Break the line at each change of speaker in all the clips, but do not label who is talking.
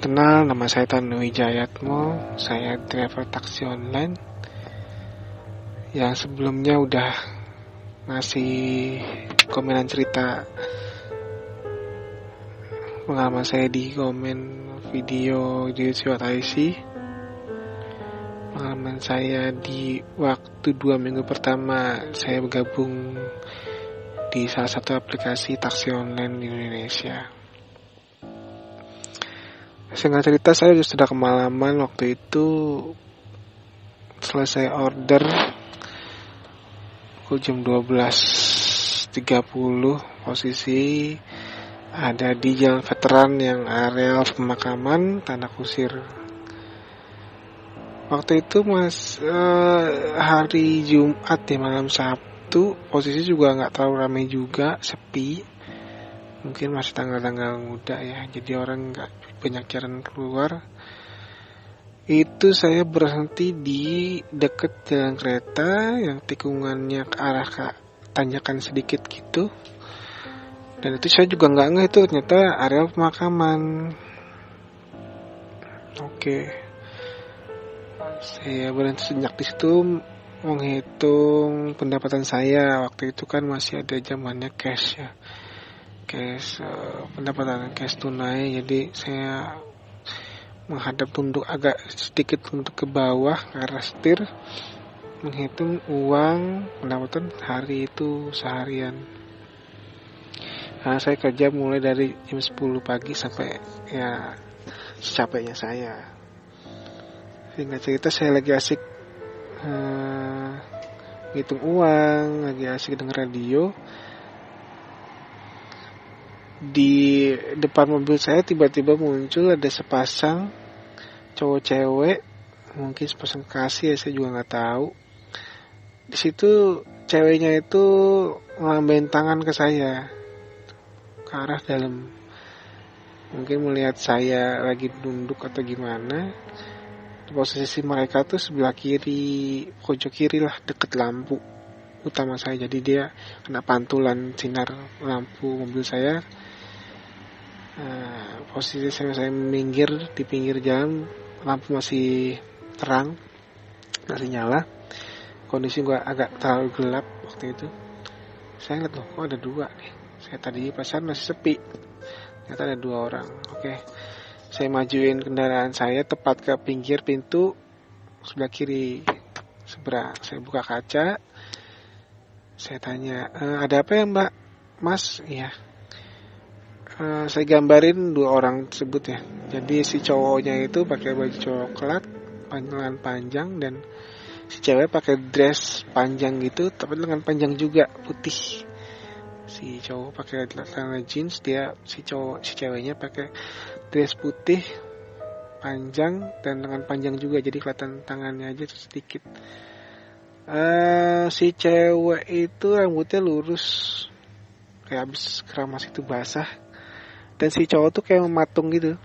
Kenal, nama saya Tanu Wijayatmo. Saya driver taksi online yang sebelumnya udah ngasih komenan cerita pengalaman saya di komen video di IC pengalaman saya di waktu dua minggu pertama saya bergabung di salah satu aplikasi taksi online di Indonesia. Singkat cerita saya sudah kemalaman waktu itu selesai order pukul jam 12.30 posisi ada di jalan veteran yang area pemakaman Tanah Kusir. Waktu itu mas eh, hari Jumat ya malam Sabtu posisi juga nggak terlalu ramai juga sepi mungkin masih tanggal-tanggal muda ya. Jadi orang nggak banyak jalan keluar. Itu saya berhenti di deket jalan kereta yang tikungannya ke arah ke tanjakan sedikit gitu. Dan itu saya juga nggak ngeh itu ternyata area pemakaman. Oke. Saya berhenti sejak di situ menghitung pendapatan saya. Waktu itu kan masih ada zamannya cash ya cash uh, pendapatan cash tunai. Jadi saya menghadap tunduk agak sedikit untuk ke bawah arah setir menghitung uang pendapatan hari itu seharian. Nah, saya kerja mulai dari jam 10 pagi sampai ya secapeknya saya. Sehingga cerita saya lagi asik uh, uang lagi asik denger radio di depan mobil saya tiba-tiba muncul ada sepasang cowok cewek mungkin sepasang kasih ya saya juga nggak tahu. Di situ ceweknya itu ngelambain tangan ke saya ke arah dalam. Mungkin melihat saya lagi nunduk atau gimana posisi mereka tuh sebelah kiri pojok kiri lah deket lampu utama saya. Jadi dia kena pantulan sinar lampu mobil saya Nah, posisi saya, saya minggir di pinggir jalan, lampu masih terang, masih nyala. Kondisi gua agak terlalu gelap waktu itu. Saya lihat loh, kok ada dua nih. Saya tadi pasar masih sepi. Ternyata ada dua orang. Oke, saya majuin kendaraan saya tepat ke pinggir pintu sebelah kiri seberang. Saya buka kaca. Saya tanya, e, ada apa ya mbak? Mas, iya uh, saya gambarin dua orang tersebut ya. Jadi si cowoknya itu pakai baju coklat, panjang panjang dan si cewek pakai dress panjang gitu, tapi lengan panjang juga putih. Si cowok pakai celana jeans, dia si cowok si ceweknya pakai dress putih panjang dan lengan panjang juga, jadi kelihatan tangannya aja sedikit. Uh, si cewek itu rambutnya lurus kayak habis keramas itu basah dan si cowok tuh kayak mematung gitu.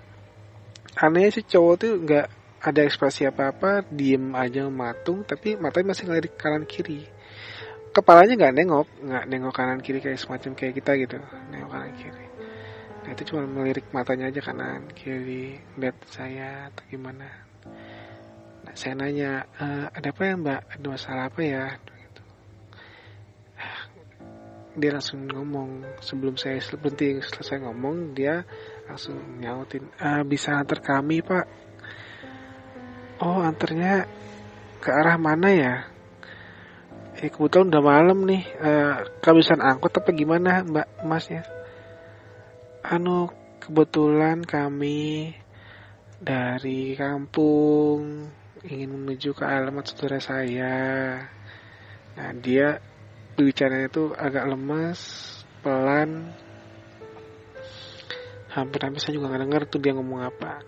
Anehnya si cowok tuh nggak ada ekspresi apa-apa diem aja mematung tapi matanya masih ngelirik kanan kiri. Kepalanya nggak nengok nggak nengok kanan kiri kayak semacam kayak kita gitu. Nengok kanan kiri. Nah itu cuma melirik matanya aja kanan kiri lihat saya atau gimana? Nah saya nanya e, ada apa ya mbak? Ada masalah apa ya dia langsung ngomong. Sebelum saya berhenti selesai ngomong dia langsung nyautin ah, bisa antar kami pak. Oh antarnya ke arah mana ya? Eh kebetulan udah malam nih. Uh, kehabisan angkot apa gimana mbak masnya? Anu kebetulan kami dari kampung ingin menuju ke alamat saudara saya. Nah dia bicaranya itu agak lemas, pelan. Hampir-hampir saya juga nggak dengar tuh dia ngomong apa.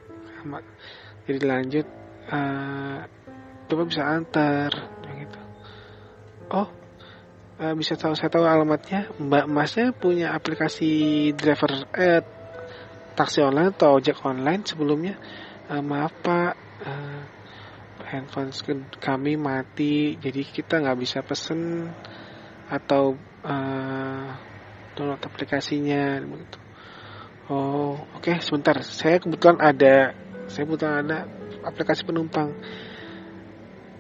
Jadi lanjut, uh, coba bisa antar, gitu. Oh, uh, bisa tahu saya tahu alamatnya. Mbak Masnya punya aplikasi driver eh taksi online atau ojek online sebelumnya. Uh, maaf Pak, uh, handphone kami mati, jadi kita nggak bisa pesen atau uh, download aplikasinya begitu. oh oke okay, sebentar saya kebetulan ada saya kebetulan ada aplikasi penumpang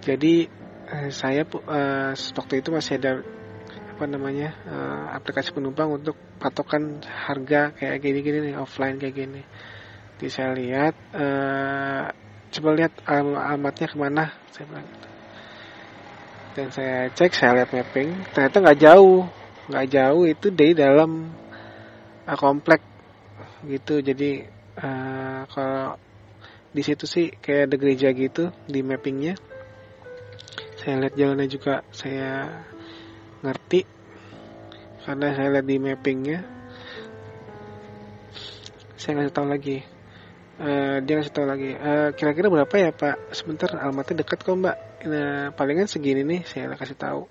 jadi eh, saya uh, waktu itu masih ada apa namanya uh, aplikasi penumpang untuk patokan harga kayak gini-gini nih offline kayak gini. Jadi saya lihat uh, coba lihat al alamatnya ke mana saya bilang gitu. Dan saya cek saya lihat mapping ternyata nggak jauh. Nggak jauh itu dari dalam uh, komplek gitu. Jadi uh, kalau di situ sih kayak ada gereja gitu di mappingnya. Saya lihat jalannya juga saya ngerti karena saya lihat di mappingnya. Saya ngasih tahu lagi uh, dia ngasih tahu lagi kira kira-kira berapa ya pak? Sebentar alamatnya dekat kok mbak. Nah, palingan segini nih saya kasih tahu.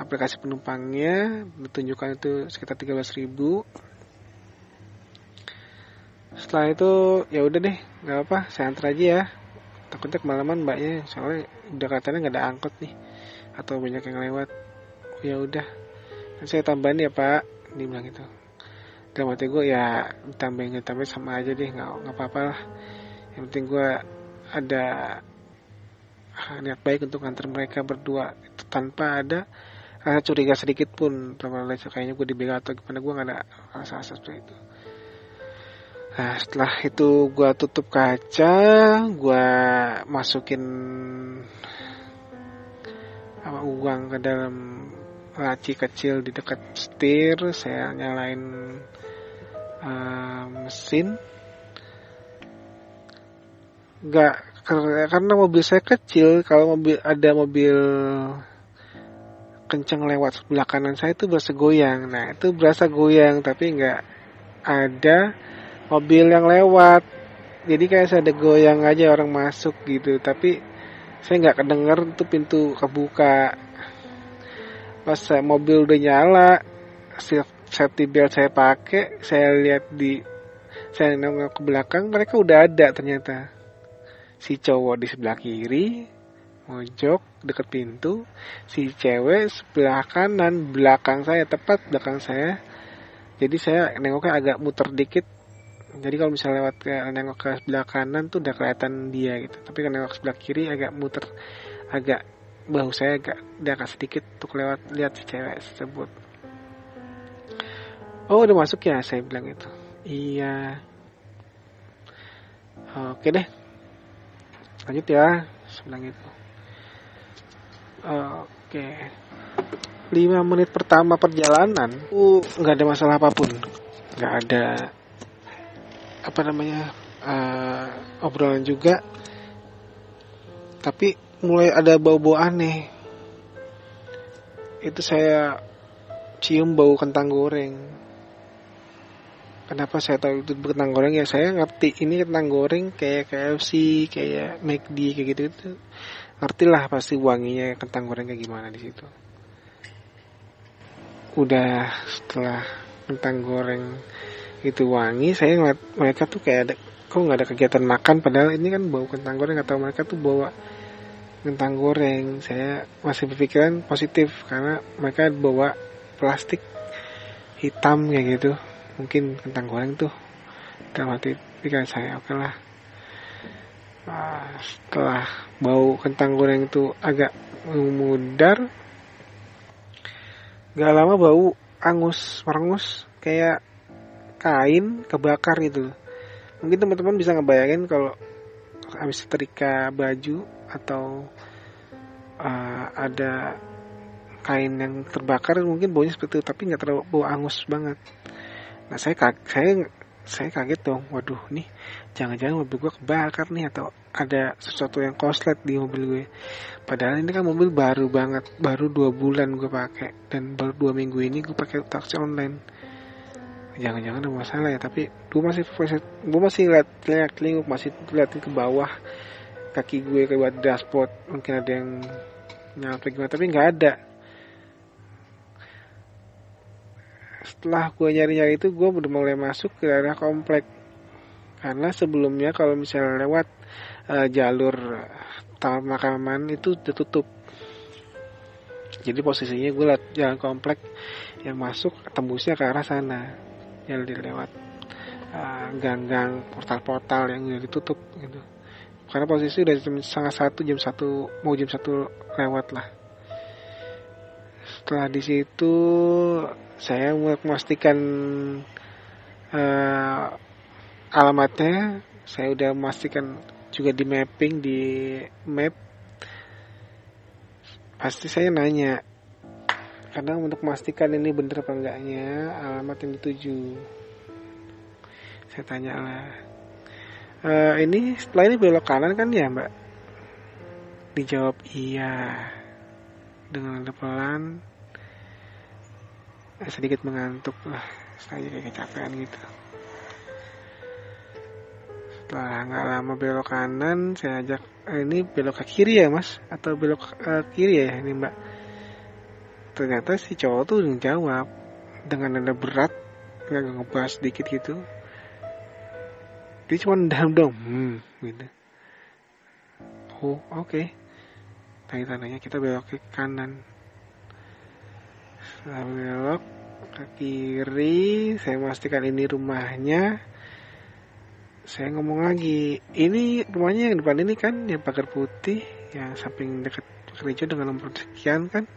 Aplikasi penumpangnya ditunjukkan itu sekitar 13 ribu. Setelah itu ya udah deh nggak apa saya antar aja ya. Takutnya kemalaman mbaknya soalnya udah katanya nggak ada angkot nih atau banyak yang lewat. Ya udah saya tambahin ya pak. Dia bilang gitu dalam hati gue ya tambahin tambahin sama aja deh nggak nggak apa-apa lah. Yang penting gue ada niat baik untuk nganter mereka berdua. Itu tanpa ada rasa curiga sedikit pun terlalu kayaknya gue dibegal atau gimana gue nggak ada rasa-rasa seperti itu. Nah setelah itu gue tutup kaca, gue masukin apa uang ke dalam laci kecil di dekat setir, saya nyalain uh, mesin. Gak karena mobil saya kecil, kalau mobil ada mobil kenceng lewat sebelah kanan saya itu berasa goyang. Nah itu berasa goyang tapi nggak ada mobil yang lewat jadi kayak saya ada goyang aja orang masuk gitu tapi saya nggak kedenger tuh pintu kebuka pas saya mobil udah nyala safety belt saya pakai saya lihat di saya nengok ke belakang mereka udah ada ternyata. Si cowok di sebelah kiri mojok deket pintu. Si cewek sebelah kanan belakang saya tepat belakang saya. Jadi saya nengoknya agak muter dikit. Jadi kalau misalnya lewat ke nengok ke sebelah kanan tuh udah kelihatan dia gitu. Tapi kalau nengok ke sebelah kiri agak muter agak bahu saya agak agak sedikit untuk lewat lihat si cewek tersebut oh udah masuk ya saya bilang itu iya. Oke deh. Lanjut ya sebelah itu oke. Lima menit pertama perjalanan uh. nggak ada masalah apa pun. Nggak ada apa namanya uh, obrolan juga. Tapi mulai ada bau-bau aneh. Itu saya cium bau kentang goreng kenapa saya tahu itu kentang goreng? Ya saya ngerti. Ini kentang goreng kayak KFC kayak McD kayak gitu itu ngerti lah pasti wanginya kentang goreng kayak gimana di situ. Udah setelah kentang goreng itu wangi saya ngeliat mereka tuh kayak ada kok nggak ada kegiatan makan? Padahal ini kan bau kentang goreng atau mereka tuh bawa kentang goreng. Saya masih berpikiran positif karena mereka bawa plastik hitam kayak gitu mungkin kentang goreng tuh. Dalam hati pikiran saya oke okay lah nah, setelah bau kentang goreng itu agak memudar gak lama bau angus merengus kayak kain kebakar gitu. Mungkin teman-teman bisa ngebayangin kalau habis setrika baju atau uh, ada kain yang terbakar mungkin baunya seperti itu tapi nggak terlalu bau angus banget nah saya kaget saya saya kaget dong. Waduh nih jangan-jangan mobil gue kebakar nih atau ada sesuatu yang koslet di mobil gue. Padahal ini kan mobil baru banget baru dua bulan gue pakai dan baru dua minggu ini gue pakai taksi online. Jangan-jangan ada masalah ya tapi gue masih gue masih lihat lihat lingkup masih liatin ke bawah kaki gue ke buat dashboard. Mungkin ada yang nyampe gimana tapi nggak ada setelah gue nyari-nyari itu gue udah mulai masuk ke daerah komplek. Karena sebelumnya kalau misalnya lewat uh, jalur taman makaman itu ditutup jadi posisinya gue liat jalan komplek yang masuk tembusnya ke arah sana. Yang dilewat uh, gang-gang portal-portal yang udah ditutup gitu. Karena posisi udah jam setengah satu jam satu mau jam satu lewat lah. Setelah di situ saya memastikan uh, alamatnya. Saya udah memastikan juga di mapping di map. Pasti saya nanya karena untuk memastikan ini bener apa enggaknya alamat yang dituju? Saya tanya lah. E, ini setelah ini belok kanan kan ya mbak? Dijawab iya. Dengan pelan sedikit mengantuk. Lah saya kayak kecapean gitu. Setelah nggak lama belok kanan saya ajak eh, ini belok ke kiri ya mas? Atau belok ke uh, kiri ya ini mbak? Ternyata si cowok tuh jawab dengan nada berat nggak ngebahas sedikit gitu. Dia cuma dalam dong hmm gitu. Oh oke. Okay. tanya tandanya kita belok ke kanan setelah belok ke kiri saya memastikan ini rumahnya. Saya ngomong lagi ini rumahnya yang depan ini kan yang pagar putih yang samping dekat gereja dengan nomor sekian kan?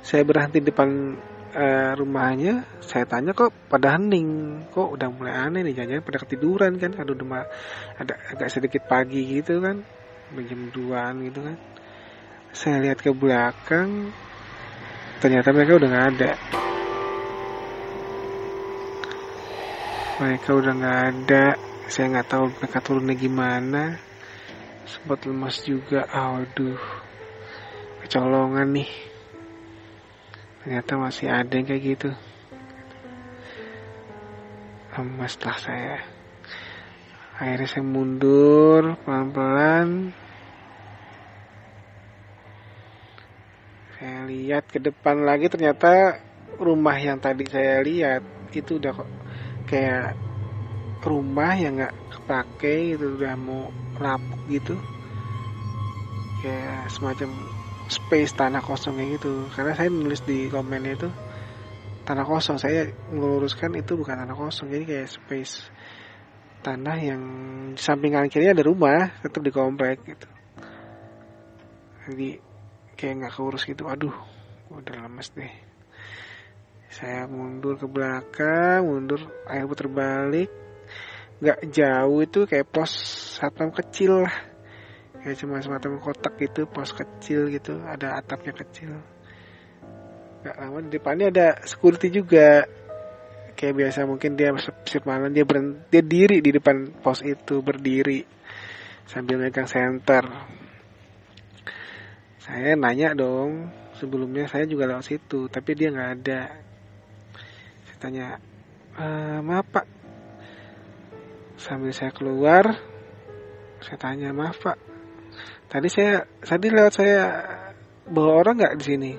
Saya berhenti di depan uh, rumahnya saya tanya kok pada hening kok udah mulai aneh nih jangan pada ketiduran kan? Aduh udah ada agak sedikit pagi gitu kan jam duaan gitu kan saya lihat ke belakang ternyata mereka udah nggak ada. Mereka udah nggak ada. Saya nggak tahu mereka turunnya gimana. Sempat lemas juga. Aduh kecolongan nih. Ternyata masih ada yang kayak gitu. Lemas lah saya. Akhirnya saya mundur pelan-pelan saya lihat ke depan lagi ternyata rumah yang tadi saya lihat itu udah kok kayak rumah yang nggak kepake gitu udah mau lapuk gitu. Kayak semacam space tanah kosong kayak gitu. Karena saya nulis di komennya itu tanah kosong. Saya meluruskan itu bukan tanah kosong jadi kayak space tanah yang di samping kanan kiri ada rumah tetap di komplek gitu. Jadi kayak nggak keurus gitu. Aduh udah lemes deh. Saya mundur ke belakang mundur air putar balik. Nggak jauh itu kayak pos satpam kecil lah. Kayak cuma semacam kotak gitu pos kecil gitu ada atapnya kecil. Nggak lama di depannya ada security juga. Kayak biasa mungkin dia sip malam dia berhenti dia diri di depan pos itu berdiri. Sambil megang center saya nanya dong sebelumnya saya juga lewat situ tapi dia nggak ada. Tanya e, maaf pak. Sambil saya keluar saya tanya maaf pak tadi saya tadi lewat saya bawa orang nggak di sini?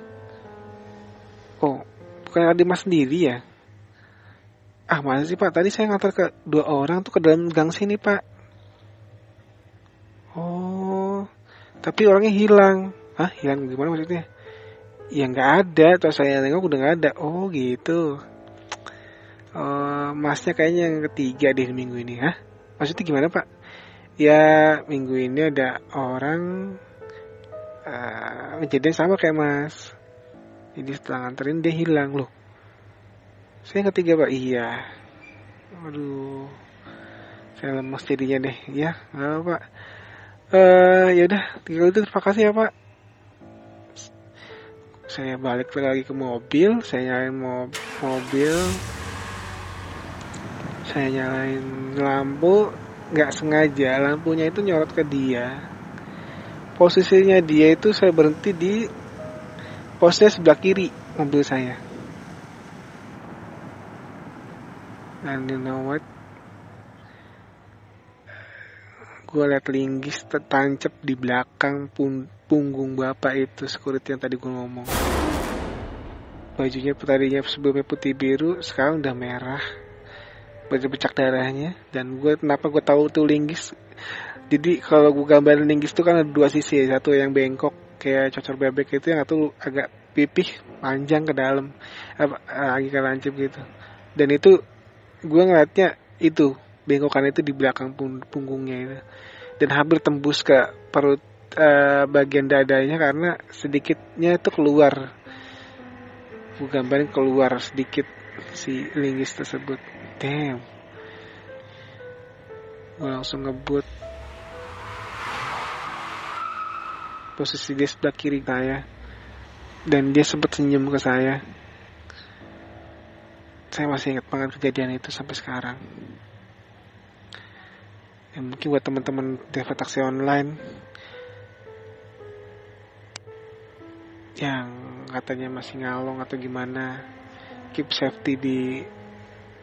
Oh bukan ada mas sendiri ya? Ah mana sih pak? Tadi saya ngantar ke dua orang tuh ke dalam gang sini pak. Oh tapi orangnya hilang ah hilang gimana maksudnya? Ya nggak ada. Terus saya nengok udah nggak ada. Oh gitu. Uh, masnya kayaknya yang ketiga di minggu ini. Hah? maksudnya gimana pak? Ya minggu ini ada orang uh, kejadian sama kayak mas. Jadi setelah nganterin dia hilang loh. Saya yang ketiga pak? Iya. Aduh saya lemas jadinya deh. Ya nggak pak. Uh, ya udah. Tinggal itu. Terima kasih ya pak saya balik lagi ke mobil saya nyalain mobil. Saya nyalain lampu nggak sengaja lampunya itu nyorot ke dia. Posisinya dia itu saya berhenti di posnya sebelah kiri mobil saya. Dan you know what? Gue liat linggis tertancap di belakang pun, punggung bapak itu security yang tadi gue ngomong. Bajunya tadinya sebelumnya putih biru sekarang udah merah. Bercak darahnya dan gue kenapa gue tahu tuh linggis? Jadi kalau gue gambarin linggis tuh kan ada dua sisi satu yang bengkok kayak cocor bebek itu yang satu agak pipih panjang ke dalam. Apa lagi ke lancip gitu. Dan itu gue ngeliatnya itu bengokan itu di belakang punggungnya itu. Dan hampir tembus ke perut uh, bagian dadanya karena sedikitnya itu keluar. Gue gambarin keluar sedikit si linggis tersebut. Damn. Gue langsung ngebut. Posisi dia sebelah kiri saya. Dan dia sempat senyum ke saya. Saya masih ingat banget kejadian itu sampai sekarang. Ya mungkin buat teman-teman driver taksi online yang katanya masih ngalong atau gimana keep safety di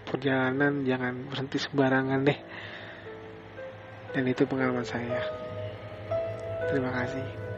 perjalanan jangan berhenti sembarangan deh. Dan itu pengalaman saya. Terima kasih